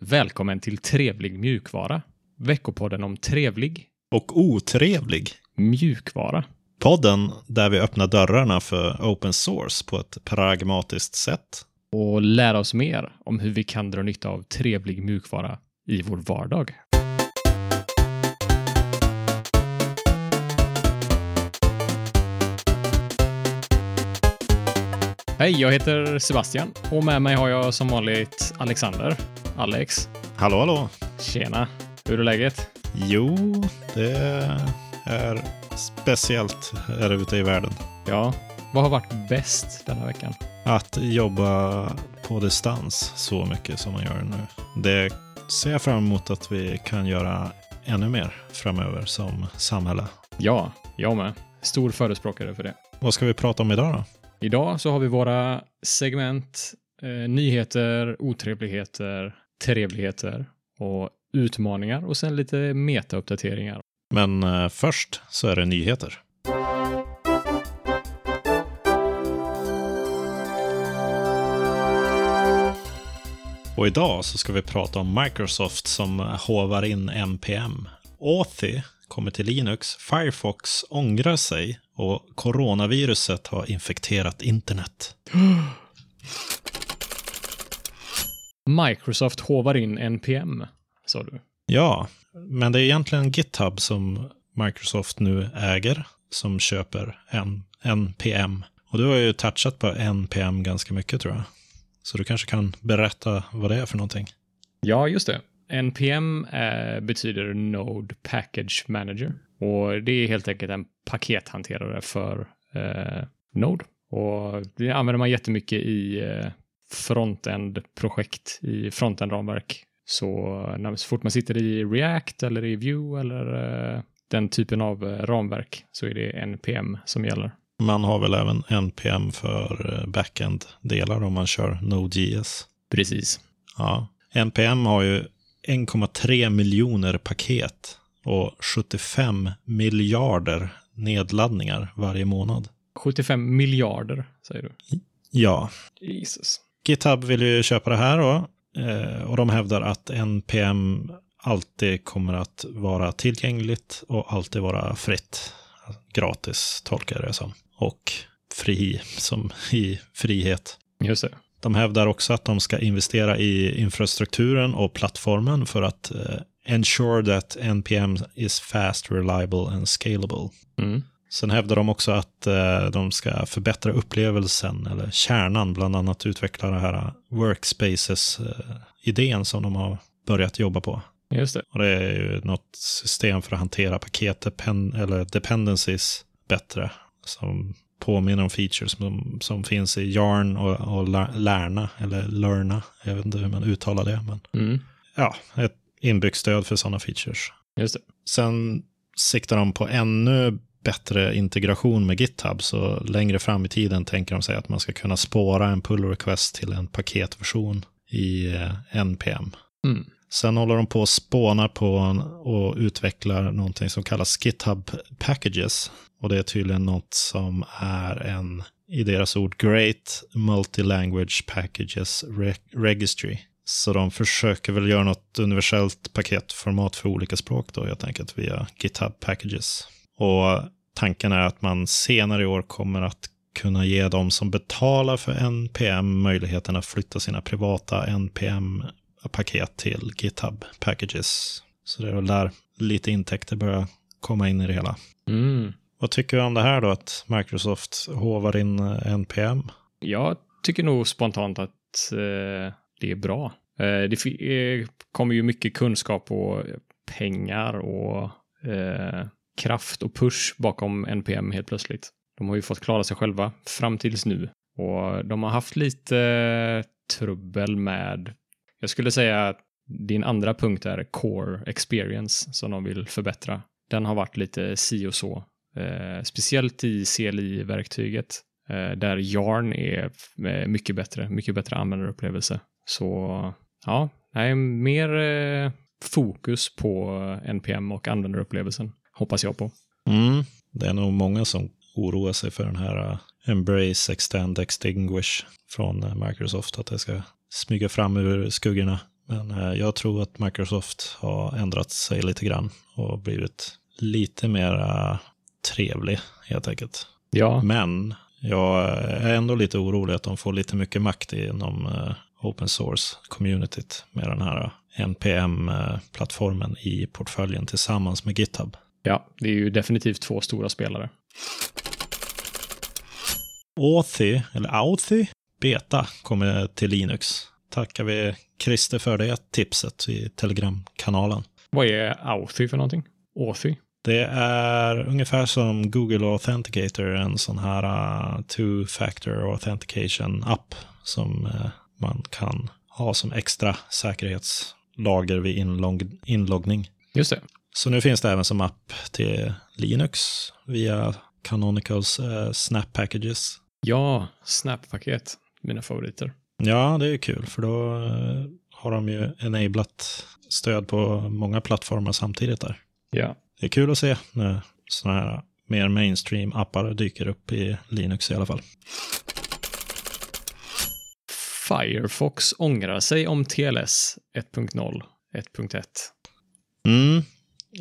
Välkommen till Trevlig mjukvara. Veckopodden om trevlig Och otrevlig. mjukvara. Podden där vi öppnar dörrarna för open source på ett pragmatiskt sätt. Och lära oss mer om hur vi kan dra nytta av trevlig mjukvara i vår vardag. Hej, jag heter Sebastian och med mig har jag som vanligt Alexander. Alex, Hallå, hallå. tjena. Hur är läget? Jo, det är speciellt här ute i världen. Ja, vad har varit bäst denna veckan? Att jobba på distans så mycket som man gör nu. Det ser jag fram emot att vi kan göra ännu mer framöver som samhälle. Ja, jag med. Stor förespråkare för det. Vad ska vi prata om idag då? Idag så har vi våra segment eh, nyheter, otrevligheter, trevligheter och utmaningar och sen lite metauppdateringar. Men eh, först så är det nyheter. Och idag så ska vi prata om Microsoft som hovar in NPM. Authy kommer till Linux, Firefox ångrar sig och coronaviruset har infekterat internet. Microsoft hovar in NPM, sa du. Ja, men det är egentligen GitHub som Microsoft nu äger som köper en NPM. Och du har ju touchat på NPM ganska mycket tror jag. Så du kanske kan berätta vad det är för någonting. Ja, just det. NPM eh, betyder Node Package Manager och det är helt enkelt en pakethanterare för eh, Node. Och det använder man jättemycket i eh, frontend-projekt, i frontend-ramverk. Så när, så fort man sitter i React eller i Vue eller eh, den typen av eh, ramverk så är det NPM som gäller. Man har väl även NPM för eh, backend-delar om man kör Node.js. Precis. Ja. NPM har ju 1,3 miljoner paket och 75 miljarder nedladdningar varje månad. 75 miljarder, säger du. Ja, Jesus. GitHub vill ju köpa det här då. eh, Och de hävdar att NPM alltid kommer att vara tillgängligt och alltid vara fritt. Gratis tolkar jag det som. Och fri, som i frihet. Just det. De hävdar också att de ska investera i infrastrukturen och plattformen för att eh, ensure that NPM is fast, reliable and scalable. Mm. Sen hävdar de också att eh, de ska förbättra upplevelsen, eller kärnan, bland annat utveckla det här workspaces-idén som de har börjat jobba på. Just det. Och det är ju något system för att hantera paket eller dependencies bättre. Som påminner om features som, som finns i Yarn och, och Lärna, eller Learna. Jag vet inte hur man uttalar det, men Mm. ja, ett inbyggt stöd för sådana features. Just det. Sen siktar de på ännu bättre integration med GitHub, så längre fram i tiden tänker de sig att man ska kunna spåra en pull request till en paketversion i eh, NPM. Mm. Sen håller de på och spånar på och utvecklar någonting som kallas GitHub Packages. Och det är tydligen något som är en, i deras ord, Great Multilanguage Packages Re- Registry. Så de försöker väl göra något universellt paketformat för olika språk då, helt enkelt via GitHub Packages. Och tanken är att man senare i år kommer att kunna ge de som betalar för NPM möjligheten att flytta sina privata NPM-paket till GitHub Packages. Så det är väl där lite intäkter börjar komma in i det hela. Mm. Vad tycker du om det här då, att Microsoft hovar in eh, NPM? Jag tycker nog spontant att eh, det är bra. Eh, det eh, kommer ju mycket kunskap och pengar och eh, kraft och push bakom NPM helt plötsligt. De har ju fått klara sig själva fram tills nu och de har haft lite trubbel med, jag skulle säga att din andra punkt är core experience som de vill förbättra. Den har varit lite si och så, eh, speciellt i CLI-verktyget eh, där Yarn är eh, mycket bättre, mycket bättre användarupplevelse. Så ja, nej, mer eh, fokus på NPM och användarupplevelsen hoppas jag på. Mm. Det är nog många som oroar sig för den här eh, Embrace, Extend, Extinguish från eh, Microsoft, att det ska smyga fram ur skuggorna. Men jag tror att Microsoft har ändrat sig lite grann och blivit lite mer trevlig helt enkelt. Ja. Men jag är ändå lite orolig att de får lite mycket makt inom uh, open source-communityt med den här NPM-plattformen i portföljen tillsammans med GitHub. Ja, det är ju definitivt två stora spelare. Authy, eller Authy, Beta kommer till Linux. Tackar vi Christer för det tipset i Telegram-kanalen. Vad är Authy för någonting? Authy? Det är ungefär som Google Authenticator, en sån här uh, two-factor authentication-app som uh, man kan ha som extra säkerhetslager vid inlog inloggning. Just det. Så nu finns det även som app till Linux via Canonicals uh, Snap Packages. Ja, Snap-paket. Mina favoriter. Ja, det är kul, för då har de ju enablat stöd på många plattformar samtidigt där. Ja, det är kul att se när sådana här mer mainstream-appar dyker upp i Linux i alla fall. Firefox ångrar sig om TLS 1.0, 1.1. Mm.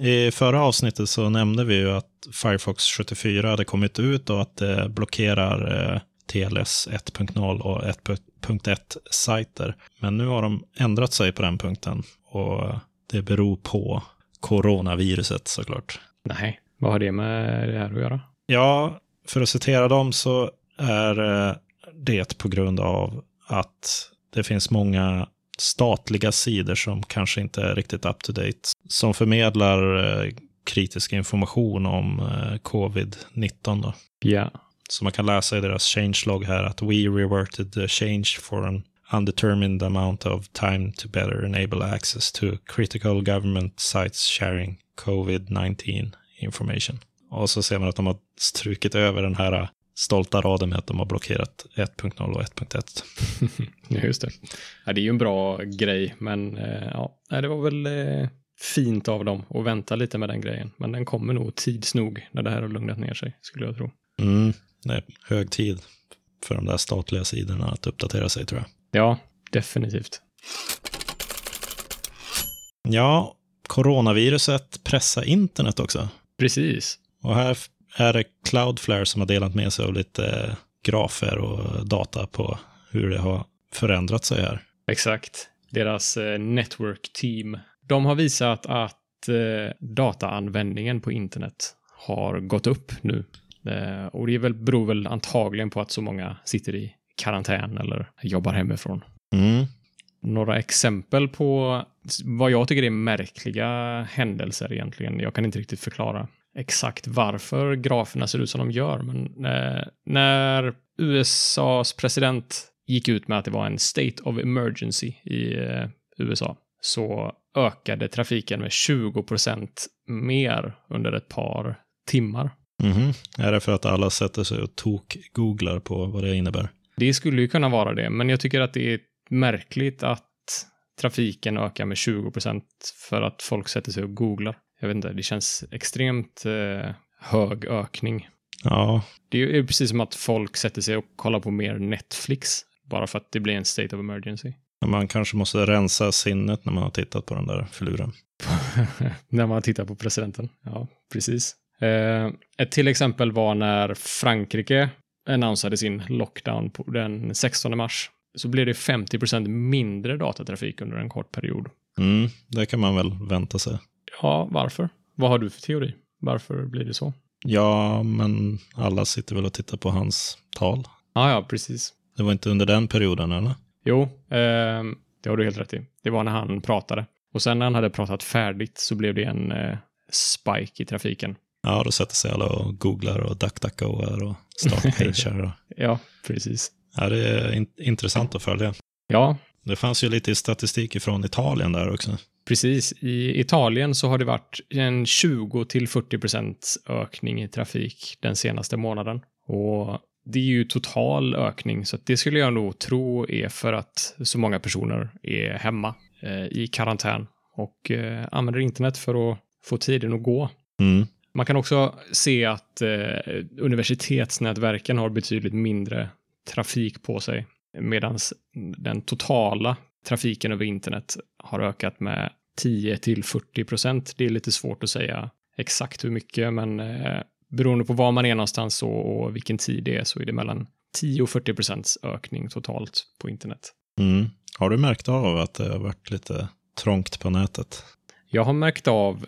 I förra avsnittet så nämnde vi ju att Firefox 74 hade kommit ut och att det blockerar eh, TLS 1.0 och 1.1-sajter. Men nu har de ändrat sig på den punkten och det beror på coronaviruset såklart. Nej, vad har det med det här att göra? Ja, för att citera dem så är eh, det på grund av att det finns många statliga sidor som kanske inte är riktigt up to date. Som förmedlar eh, kritisk information om eh, covid-19. Då. Ja. Så man kan läsa i deras changelog här att we reverted the change for an undetermined amount of time to better enable access to critical government sites sharing COVID-19 information. Och så ser man att de har strukit över den här stolta raden med att de har blockerat 1.0 och 1.1. ja, just det. Ja, det är ju en bra grej, men eh, ja, det var väl eh, fint av dem att vänta lite med den grejen. Men den kommer nog tids nog när det här har lugnat ner sig, skulle jag tro. Mm, det är hög tid för de där statliga sidorna att uppdatera sig, tror jag. Ja, definitivt. Ja, coronaviruset pressar internet också. Precis. Och här är det Cloudflare som har delat med sig av lite grafer och data på hur det har förändrat sig här. Exakt. Deras eh, network team. De har visat att eh, dataanvändningen på internet har gått upp nu. Eh, och det väl, beror väl antagligen på att så många sitter i karantän eller jobbar hemifrån. Mm. Några exempel på vad jag tycker är märkliga händelser egentligen. Jag kan inte riktigt förklara exakt varför graferna ser ut som de gör, men eh, när USAs president gick ut med att det var en state of emergency i eh, USA så ökade trafiken med 20 procent mer under ett par timmar. Mm -hmm. Är det för att alla sätter sig och tok-googlar på vad det innebär? Det skulle ju kunna vara det, men jag tycker att det är märkligt att trafiken ökar med 20 procent för att folk sätter sig och googlar. Jag vet inte, det känns extremt eh, hög ökning. Ja. Det är ju precis som att folk sätter sig och kollar på mer Netflix bara för att det blir en state of emergency. Man kanske måste rensa sinnet när man har tittat på den där filuren. när man tittar på presidenten, ja, precis. Eh, ett till exempel var när Frankrike annonsade sin lockdown på den 16 mars. Så blev det 50% mindre datatrafik under en kort period. Mm, det kan man väl vänta sig. Ja, varför? Vad har du för teori? Varför blir det så? Ja, men alla sitter väl och tittar på hans tal. Ja, ja, precis. Det var inte under den perioden, eller? Jo, eh, det har du helt rätt i. Det var när han pratade. Och sen när han hade pratat färdigt så blev det en eh, spike i trafiken. Ja, då sätter sig alla och googlar och duckduckgoar och startpagear. Och... ja, precis. Ja, det är in intressant att följa. Ja. Det fanns ju lite statistik från Italien där också. Precis. I Italien så har det varit en 20 till 40 procents ökning i trafik den senaste månaden. Och det är ju total ökning, så det skulle jag nog tro är för att så många personer är hemma eh, i karantän och eh, använder internet för att få tiden att gå. Mm. Man kan också se att eh, universitetsnätverken har betydligt mindre trafik på sig medan den totala trafiken över internet har ökat med 10 till 40 procent. Det är lite svårt att säga exakt hur mycket, men eh, beroende på var man är någonstans och, och vilken tid det är så är det mellan 10 och 40 procents ökning totalt på internet. Mm. Har du märkt av att det har varit lite trångt på nätet? Jag har märkt av,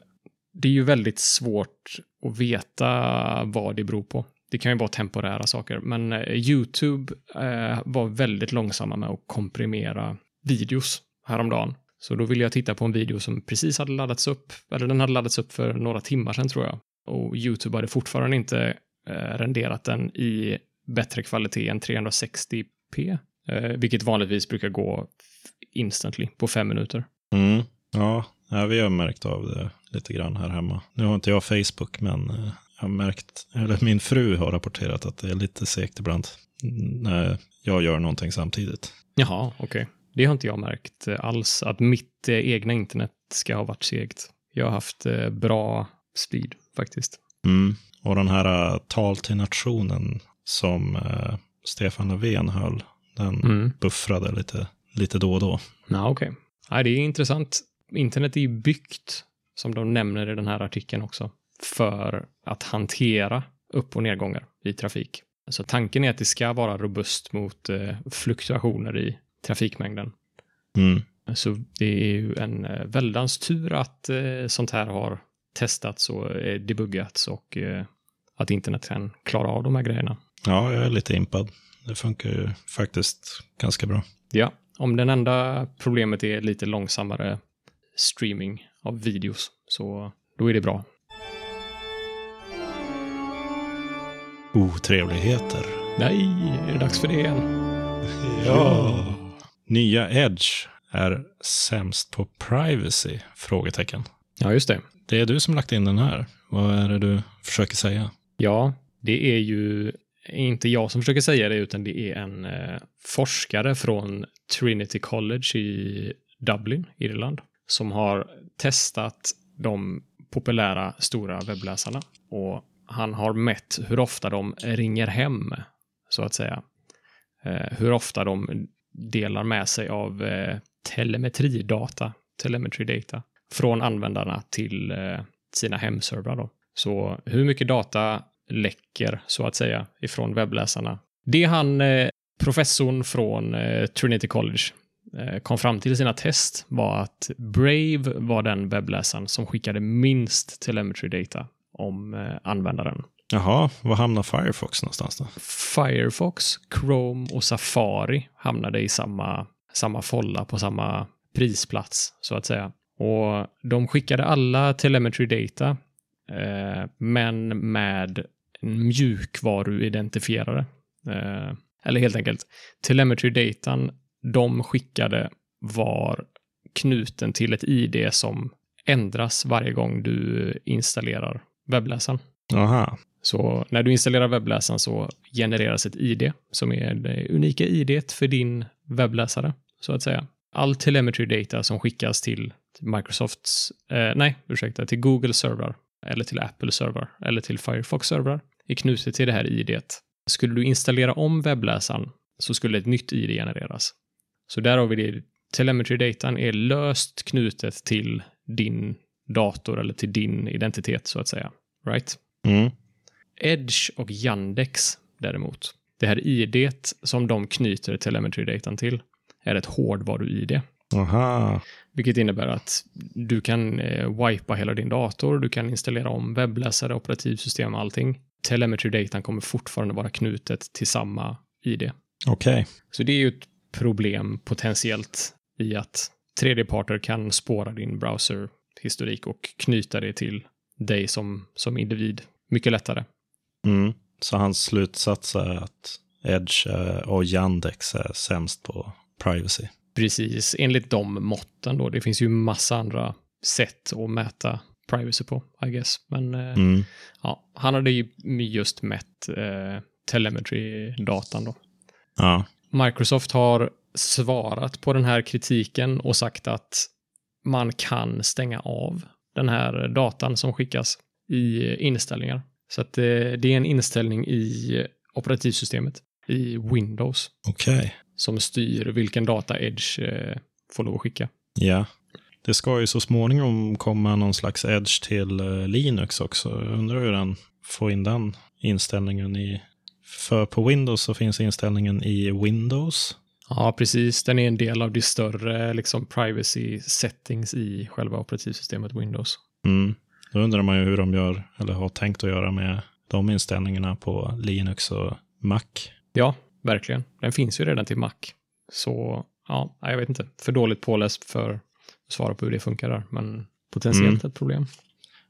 det är ju väldigt svårt att veta vad det beror på. Det kan ju vara temporära saker, men eh, YouTube eh, var väldigt långsamma med att komprimera videos häromdagen. Så då ville jag titta på en video som precis hade laddats upp, eller den hade laddats upp för några timmar sedan tror jag. Och YouTube hade fortfarande inte eh, renderat den i bättre kvalitet än 360p, eh, vilket vanligtvis brukar gå instantly på fem minuter. Mm. Ja, vi har märkt av det lite grann här hemma. Nu har inte jag Facebook, men eh, jag har märkt, eller min fru har rapporterat att det är lite segt ibland när jag gör någonting samtidigt. Jaha, okej. Okay. Det har inte jag märkt eh, alls, att mitt eh, egna internet ska ha varit segt. Jag har haft bra speed faktiskt. Mm. Och den här tal till nationen som Stefan Löfven höll, den mm. buffrade lite, lite då och då. Ja, okej. Okay. Ja, det är intressant. Internet är ju byggt, som de nämner i den här artikeln också, för att hantera upp och nedgångar i trafik. Så tanken är att det ska vara robust mot eh, fluktuationer i trafikmängden. Mm. Så det är ju en eh, väldans tur att eh, sånt här har testats och eh, debuggats och eh, att internet kan klara av de här grejerna. Ja, jag är lite impad. Det funkar ju faktiskt ganska bra. Ja, om den enda problemet är lite långsammare streaming av videos, så då är det bra. Otrevligheter. Nej, är det dags för det igen? ja. Nya Edge är sämst på privacy? Frågetecken. Ja, just det. Det är du som lagt in den här. Vad är det du försöker säga? Ja, det är ju inte jag som försöker säga det, utan det är en eh, forskare från Trinity College i Dublin, Irland, som har testat de populära stora webbläsarna. Och han har mätt hur ofta de ringer hem, så att säga. Eh, hur ofta de delar med sig av eh, telemetridata, telemetry data, från användarna till eh, sina hemservrar. Då. Så hur mycket data läcker, så att säga, ifrån webbläsarna. Det han, eh, professorn från eh, Trinity College, kom fram till i sina test var att Brave var den webbläsaren som skickade minst telemetry data om eh, användaren. Jaha, var hamnar Firefox någonstans då? Firefox, Chrome och Safari hamnade i samma, samma folla på samma prisplats, så att säga. Och de skickade alla telemetry data, eh, men med en mjukvaruidentifierare. Eh, eller helt enkelt, telemetry datan de skickade var knuten till ett ID som ändras varje gång du installerar webbläsaren. Aha. Så när du installerar webbläsaren så genereras ett ID som är det unika ID för din webbläsare, så att säga. All telemetry data som skickas till Microsofts, eh, nej, ursäkta, till Google servrar eller till Apple servrar eller till Firefox servrar är knutet till det här ID. Skulle du installera om webbläsaren så skulle ett nytt ID genereras. Så där har vi det. Telemetry-datan är löst knutet till din dator eller till din identitet så att säga. Right? Mm. Edge och Yandex däremot, det här ID som de knyter telemetry-datan till, är ett hårdvaru-ID. Aha. Vilket innebär att du kan eh, wipa hela din dator, du kan installera om webbläsare, operativsystem och allting. Telemetry-datan kommer fortfarande vara knutet till samma ID. Okej. Okay. Så det är ju ett problem potentiellt i att tredjeparter kan spåra din browserhistorik och knyta det till dig som, som individ mycket lättare. Mm. Så hans slutsats är att Edge och Yandex är sämst på privacy. Precis, enligt de måtten då. Det finns ju massa andra sätt att mäta privacy på, I guess. Men eh, mm. ja, han hade ju just mätt eh, telemetry-datan då. Ja. Microsoft har svarat på den här kritiken och sagt att man kan stänga av den här datan som skickas i inställningar. Så att det, eh, det är en inställning i operativsystemet i Windows. Okej. Okay. Som styr vilken data Edge eh, får lov att skicka. Ja. Det ska ju så småningom komma någon slags edge till eh, Linux också. Jag undrar hur den får in den inställningen i... För på Windows så finns inställningen i Windows. Ja, precis. Den är en del av de större liksom, privacy settings i själva operativsystemet Windows. Mm. Då undrar man ju hur de gör, eller har tänkt att göra med de inställningarna på Linux och Mac. Ja, verkligen. Den finns ju redan till Mac. Så ja, jag vet inte. För dåligt påläst för att svara på hur det funkar där. Men potentiellt Mm. ett problem.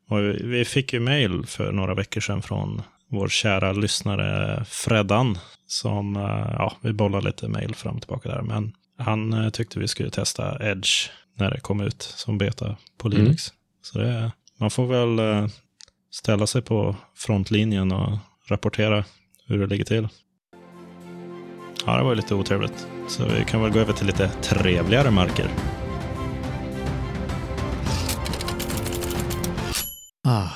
Och vi- fick ju mail för några veckor sedan från vår kära lyssnare Freddan. Som, eh, ja, vi bollade lite mail fram och tillbaka där. Men han eh, tyckte vi skulle testa Edge när det kom ut som beta på Mm. Linux. Så det, man får väl eh, ställa sig på frontlinjen och rapportera hur det ligger till. Ja, det var lite otrevligt. Så vi kan väl gå över till lite trevligare marker. Ah.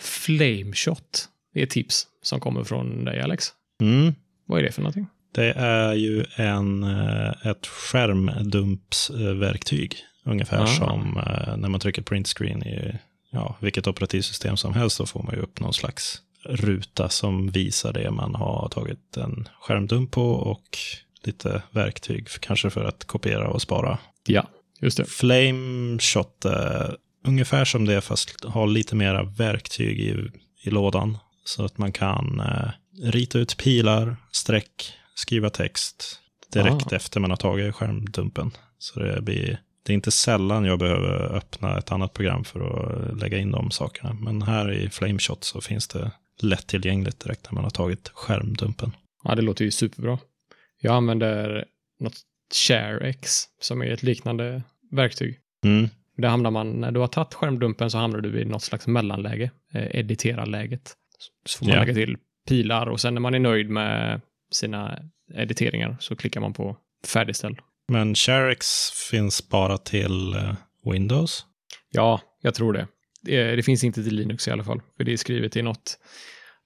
Flameshot är ett tips som kommer från dig, Alex. Mm. Vad är det för någonting? Det är ju en, eh, ett skärmdumpsverktyg. Ungefär Ah. som eh, när man trycker print screen i ja, vilket operativsystem som helst så får man ju upp någon slags ruta som visar det man har tagit en skärmdump på och lite verktyg, för, kanske för att kopiera och spara. Ja, just det. Flame Shot är ungefär som det fast har lite mera verktyg i, i lådan. Så att man kan eh, rita ut pilar, streck, skriva text direkt Ah. efter man har tagit skärmdumpen. Så det blir det är inte sällan jag behöver öppna ett annat program för att lägga in de sakerna. Men här i Flameshot så finns det lättillgängligt direkt när man har tagit skärmdumpen. Ja, det låter ju superbra. Jag använder något ShareX som är ett liknande verktyg. Mm. Där hamnar man, när du har tagit skärmdumpen så hamnar du i något slags mellanläge, eh, editera-läget. Så får man Ja. lägga till pilar och sen när man är nöjd med sina editeringar så klickar man på färdigställ. Men ShareX finns bara till eh, Windows. Ja, jag tror det. det. Finns inte till Linux i alla fall, för det är skrivet i något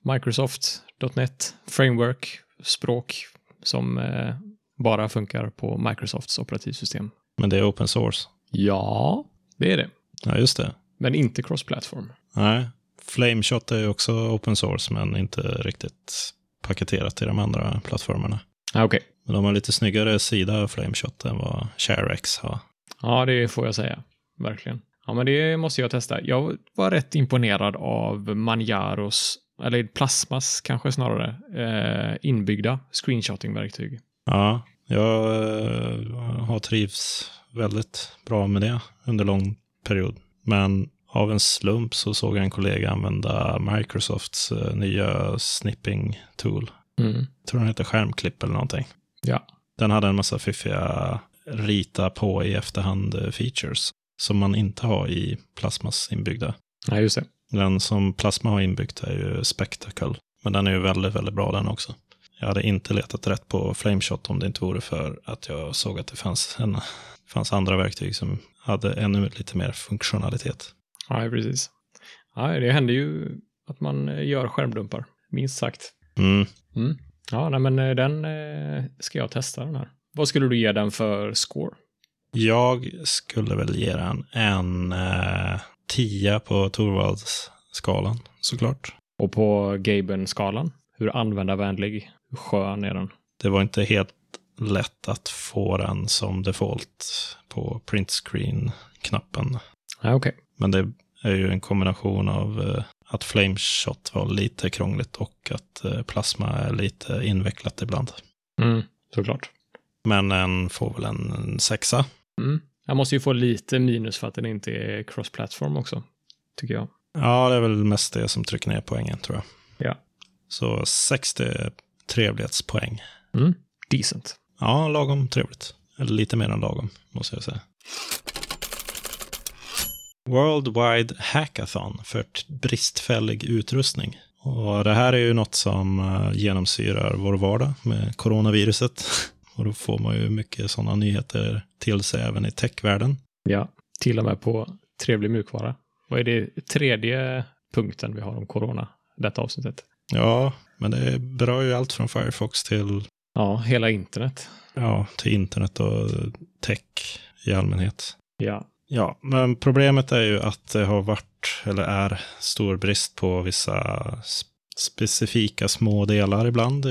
Microsoft.net framework, språk som eh, bara funkar på Microsofts operativsystem. Men det är open source. Ja, det är det. Ja, just det. Men inte cross-platform. Nej, Flameshot är ju också open source, men inte riktigt paketerat till de andra plattformarna. Ah, Okej, Men de har lite snyggare sida Flameshot än vad ShareX har. ja det får jag säga. Verkligen. Ja, men det måste jag testa. Jag var rätt imponerad av Manjaros, eller Plasmas kanske snarare, eh, inbyggda screenshotting-verktyg. Ja, jag eh, har trivs väldigt bra med det under lång period. Men av en slump så såg jag en kollega använda Microsofts eh, nya snipping tool. Mm. Jag tror den heter skärmklipp eller någonting. Ja. Den hade en massa fiffiga rita på i efterhand eh, features som man inte har i Plasmas inbyggda. ja, just det. Den som Plasma har inbyggt är ju Spectacle. Men den är ju väldigt, väldigt bra den också. Jag hade inte letat rätt på Flameshot om det inte vore för att jag såg att det fanns, en, fanns andra verktyg som hade ännu lite mer funktionalitet. Ja, precis. Ja, det händer ju att man eh, gör skärmdumpar, minst sagt. Mm. Mm. Ja, nej, men eh, den eh, ska jag testa den här. Vad skulle du ge den för score? Jag skulle väl ge den en eh, 10 på Torvalds-skalan, såklart. Och på Gaben-skalan, hur användarvänlig, hur skön är den? Det var inte helt lätt att få den som default på print screen-knappen. Ja, okej. Men det är ju en kombination av eh, att Flameshot var lite krångligt och att eh, Plasma är lite invecklat ibland. Mm, såklart. Men den får väl en, en sexa. Mm. Jag måste ju få lite minus för att den inte är cross-platform också, tycker jag. Ja, det är väl mest det som trycker ner poängen tror jag. Ja. Så 60 trevlighetspoäng. Mm. Decent. Ja, lagom trevligt. Eller lite mer än lagom, måste jag säga. Worldwide Hackathon för bristfällig utrustning. Och det här är ju något som eh, genomsyrar vår vardag med coronaviruset. Och då får man ju mycket sådana nyheter till sig även i techvärlden. Ja, till och med på trevlig mjukvara. Vad är det tredje punkten vi har om corona, detta avsnittet? Ja, men det berör ju allt från Firefox till, Ja, hela internet. ja, till internet och tech i allmänhet. Ja. Ja, men problemet är ju att det har varit, eller är, stor brist på vissa specifika små delar ibland.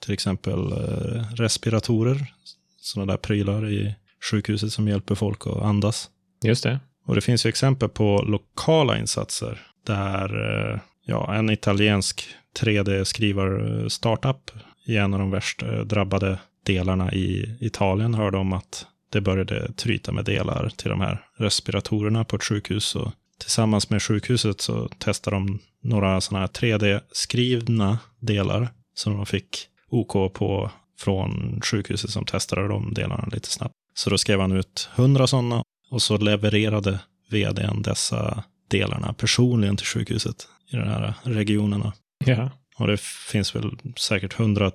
Till exempel eh, respiratorer, sådana där prylar i sjukhuset som hjälper folk att andas. Just det. Och det finns ju exempel på lokala insatser där eh, ja, en italiensk 3D-skrivar-startup i en av de värst eh, drabbade delarna i Italien hörde om att det började tryta med delar till de här respiratorerna på ett sjukhus. Och tillsammans med sjukhuset så testade de några sådana här 3D-skrivna delar som de fick OK på från sjukhuset som testade de delarna lite snabbt. Så då skrev han ut 100 sådana och så levererade vdn dessa delarna personligen till sjukhuset i den här regionerna. Ja. Och det finns väl säkert hundra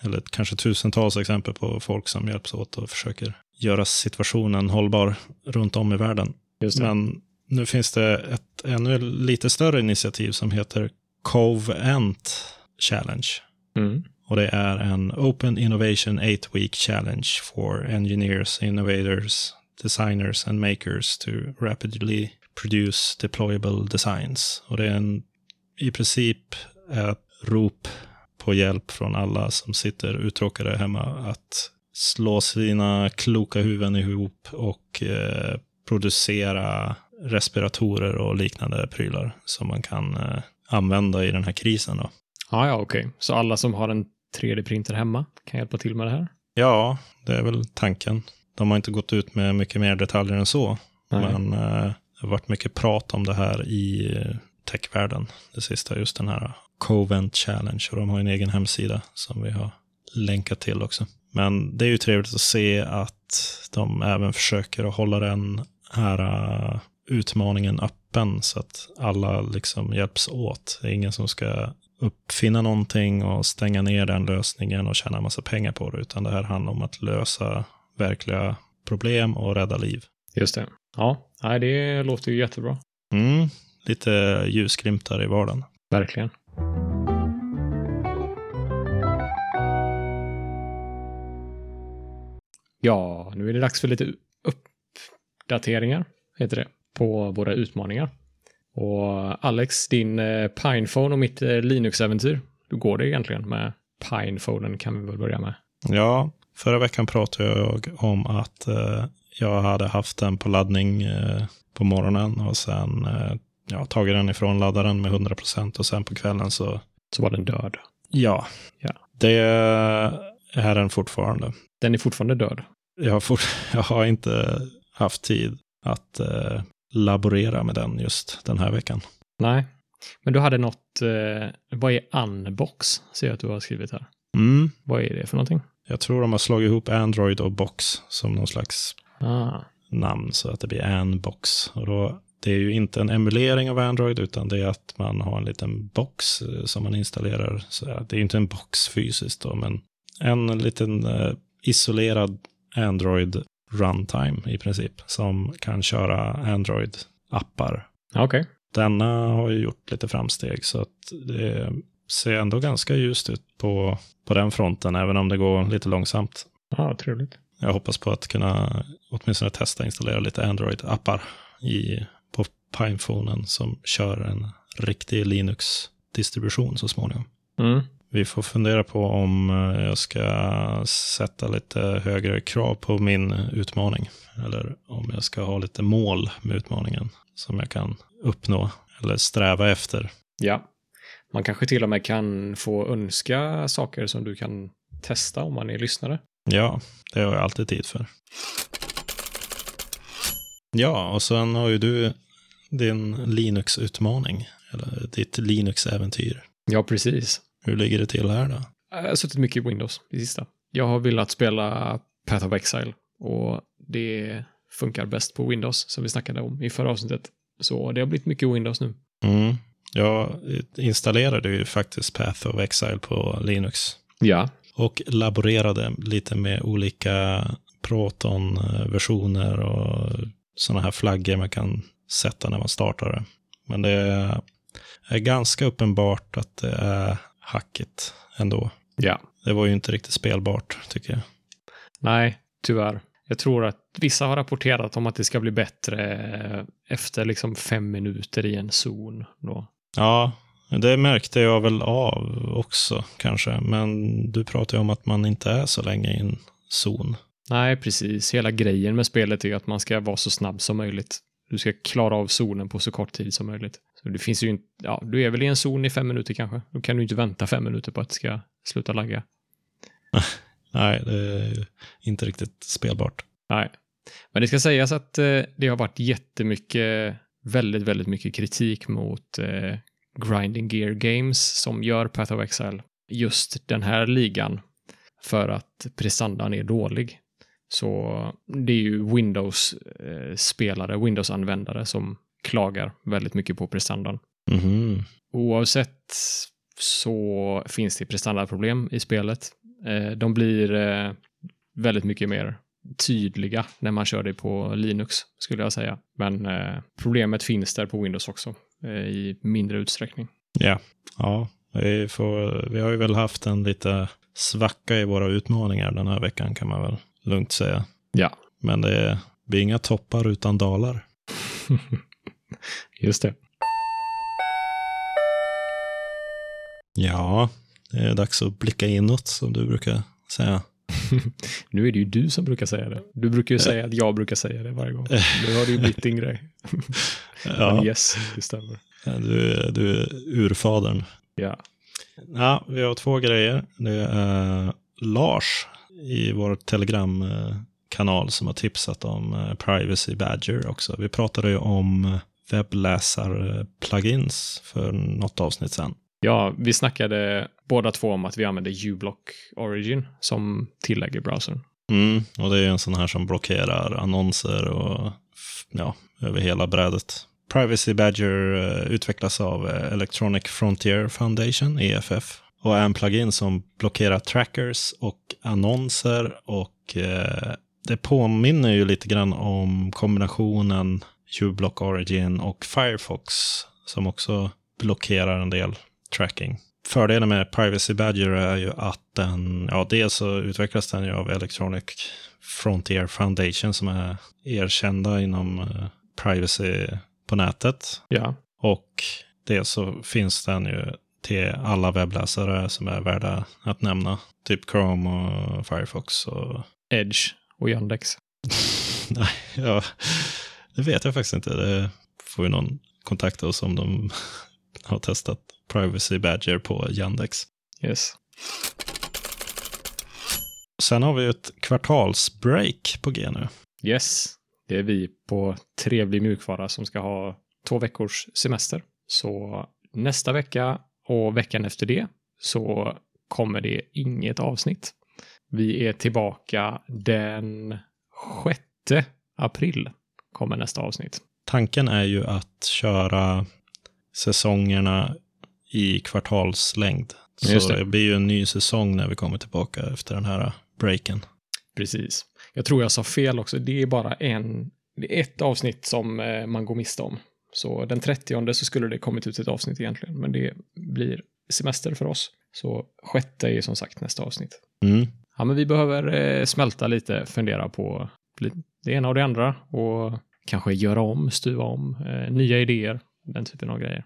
eller kanske tusentals exempel på folk som hjälps åt och försöker göra situationen hållbar runt om i världen. Men nu finns det ett ännu lite större initiativ som heter Cove Ant Challenge. Mm. Och det är en Open Innovation 8 Week Challenge for engineers, innovators, designers and makers to rapidly produce deployable designs. Och det är en, i princip ett rop på hjälp från alla som sitter uttråkade hemma att slå sina kloka huvuden ihop och eh, producera respiratorer och liknande prylar som man kan eh, använda i den här krisen. Då. Ah, ja, okej. Okay. Så alla som har en 3D-printer hemma kan hjälpa till med det här? Ja, det är väl tanken. De har inte gått ut med mycket mer detaljer än så. Nej. Men eh, det har varit mycket prat om det här i eh, techvärlden det sista, just den här Covent Challenge. Och de har en egen hemsida som vi har länkat till också. Men det är ju trevligt att se att de även försöker att hålla den här uh, utmaningen öppen så att alla liksom hjälps åt. Det är ingen som ska uppfinna någonting och stänga ner den lösningen och tjäna massa pengar på det, utan det här handlar om att lösa verkliga problem och rädda liv. Just det. Ja, det låter ju jättebra. Mm, lite ljusglimtar i vardagen. Verkligen. Ja, nu är det dags för lite uppdateringar, heter det, på våra utmaningar. Och Alex, din eh, Pinephone och mitt eh, Linux-äventyr, hur går det egentligen med Pinephonen kan vi väl börja med? Ja, förra veckan pratade jag om att eh, jag hade haft den på laddning på morgonen och sen ja, tagit den ifrån laddaren med 100 procent och sen på kvällen så... Så var den död? Ja, ja. det är den fortfarande. Den är fortfarande död? Jag har, fort, jag har inte haft tid att eh, laborera med den just den här veckan. Nej, men du hade något, eh, vad är Unbox? Ser jag att du har skrivit här. Mm. Vad är det för någonting? Jag tror de har slagit ihop Android och Box som någon slags ah. namn så att det blir Anbox. Och då, det är ju inte en emulering av Android utan det är att man har en liten box eh, som man installerar. Så det är ju inte en box fysiskt då, men en liten eh, isolerad Android runtime i princip, som kan köra Android-appar. Okay. Denna har ju gjort lite framsteg, så att det ser ändå ganska ljust ut på, på den fronten, även om det går lite långsamt. Ja, trevligt. Jag hoppas på att kunna åtminstone testa installera lite Android-appar på Pinephonen som kör en riktig Linux-distribution så småningom. Mm. Vi får fundera på om eh, jag ska sätta lite högre krav på min utmaning. Eller om jag ska ha lite mål med utmaningen som jag kan uppnå eller sträva efter. Ja, man kanske till och med kan få önska saker som du kan testa om man är lyssnare. Ja, det har jag alltid tid för. Ja, och sen har ju du din Linux-utmaning, eller ditt Linux-äventyr. Ja, precis. Hur ligger det till här då? Jag har suttit mycket i Windows i sista. Jag har velat spela Path of Exile och det funkar bäst på Windows som vi snackade om i förra avsnittet. Så det har blivit mycket Windows nu. Mm. Jag installerade ju faktiskt Path of Exile på Linux. Ja. Och laborerade lite med olika Proton-versioner och sådana här flaggor man kan sätta när man startar det. Men det är ganska uppenbart att det är hackigt ändå. Ja. Det var ju inte riktigt spelbart, tycker jag. Nej, tyvärr. Jag tror att vissa har rapporterat om att det ska bli bättre efter liksom fem minuter i en zon. Då. Ja, det märkte jag väl av också kanske. Men du pratar ju om att man inte är så länge i en zon. Nej, precis. Hela grejen med spelet är att man ska vara så snabb som möjligt. Du ska klara av zonen på så kort tid som möjligt. Det finns ju inte, ja, du är väl i en zon i fem minuter kanske. Då kan du inte vänta fem minuter på att det ska sluta lagga. Nej, det är inte riktigt spelbart. Nej, men det ska sägas att eh, det har varit jättemycket, väldigt, väldigt mycket kritik mot eh, Grinding Gear Games som gör Path of Exile just den här ligan för att prestandan är dålig. Så det är ju Windows-spelare, eh, Windows-användare som klagar väldigt mycket på prestandan. Mm. Oavsett så finns det prestandaproblem i spelet. Eh, de blir eh, väldigt mycket mer tydliga när man kör det på Linux, skulle jag säga. Men problemet finns där på Windows också i mindre utsträckning. Ja, ja vi, får, vi har ju väl haft en lite svacka i våra utmaningar den här veckan kan man väl lugnt säga. Ja. Men det blir inga toppar utan dalar. Just det. Ja, det är dags att blicka inåt som du brukar säga. nu är det ju du som brukar säga det. Du brukar ju säga att jag brukar säga det varje gång. Nu har det ju blivit din grej. ja. Yes, det stämmer. Du, du är urfadern. Ja. Ja, vi har två grejer. Det är Lars i vår Telegram-kanal som har tipsat om eh, Privacy Badger också. Vi pratade ju om webbläsar-plugins för något avsnitt sen. Ja, vi snackade båda två om att vi använder uBlock Origin som tillägg i browsern. Mm, och det är en sån här som blockerar annonser och ja, över hela brädet. Privacy Badger eh, utvecklas av eh, Electronic Frontier Foundation, EFF, och är en plugin som blockerar trackers och annonser och eh, det påminner ju lite grann om kombinationen uBlock Origin och Firefox som också blockerar en del tracking. Fördelen med Privacy Badger är ju att den, ja dels så utvecklas den ju av Electronic Frontier Foundation som är erkända inom eh, privacy på nätet. Ja. Och dels så finns den ju till alla webbläsare som är värda att nämna. Typ Chrome och Firefox och... Edge och Yandex. Nej, ja, det vet jag faktiskt inte. Det får ju någon kontakta oss om de har testat Privacy Badger på Yandex. Yes. Sen har vi ett kvartalsbreak på G nu. Yes, det är vi på Trevlig mjukvara som ska ha två veckors semester. Så nästa vecka och veckan efter det så kommer det inget avsnitt. Vi är tillbaka den 6 april kommer nästa avsnitt. Tanken är ju att köra säsongerna i kvartalslängd. Så det. det blir ju en ny säsong när vi kommer tillbaka efter den här breaken. Precis. Jag tror jag sa fel också. Det är bara en, det är ett avsnitt som eh, man går miste om. Så den 30 så skulle det kommit ut ett avsnitt egentligen, men det blir semester för oss. Så sjätte är som sagt nästa avsnitt. Mm. Ja, men vi behöver eh, smälta lite, fundera på det ena och det andra och kanske göra om, stuva om, eh, nya idéer, den typen av grejer.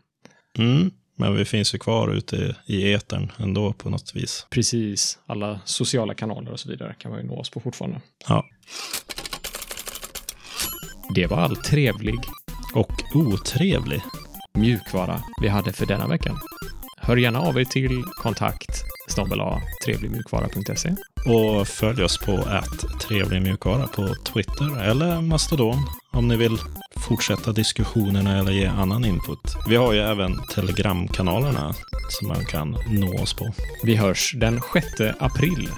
Mm. Men vi finns ju kvar ute i etern ändå på något vis. Precis, alla sociala kanaler och så vidare kan man ju nå oss på fortfarande. Ja. Det var all trevlig och otrevlig mjukvara vi hade för denna veckan. Hör gärna av er till kontakt trevligmjukvara.se. Och följ oss på att trevligmjukvara på Twitter eller Mastodon om ni vill fortsätta diskussionerna eller ge annan input. Vi har ju även Telegramkanalerna som man kan nå oss på. Vi hörs den 6 april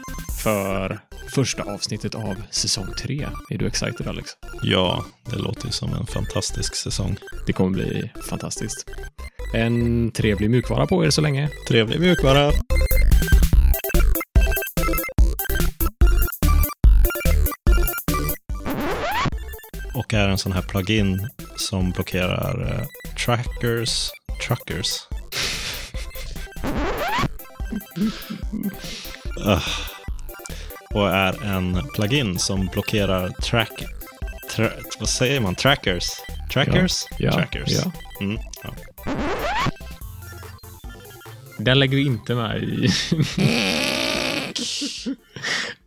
för första avsnittet av säsong 3. Är du excited Alex? Ja, det låter ju som en fantastisk säsong. Det kommer bli fantastiskt. En trevlig mjukvara på er så länge. Trevlig mjukvara! Är en sån här plugin som blockerar uh, trackers, truckers. uh. och är en plugin som blockerar track... Tra, vad säger man? Trackers? Trackers? Ja, Trackers. ja. Mm, ja. Den lägger vi inte med i...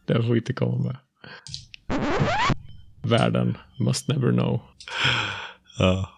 Den får inte komma med. Världen must never know. Ja.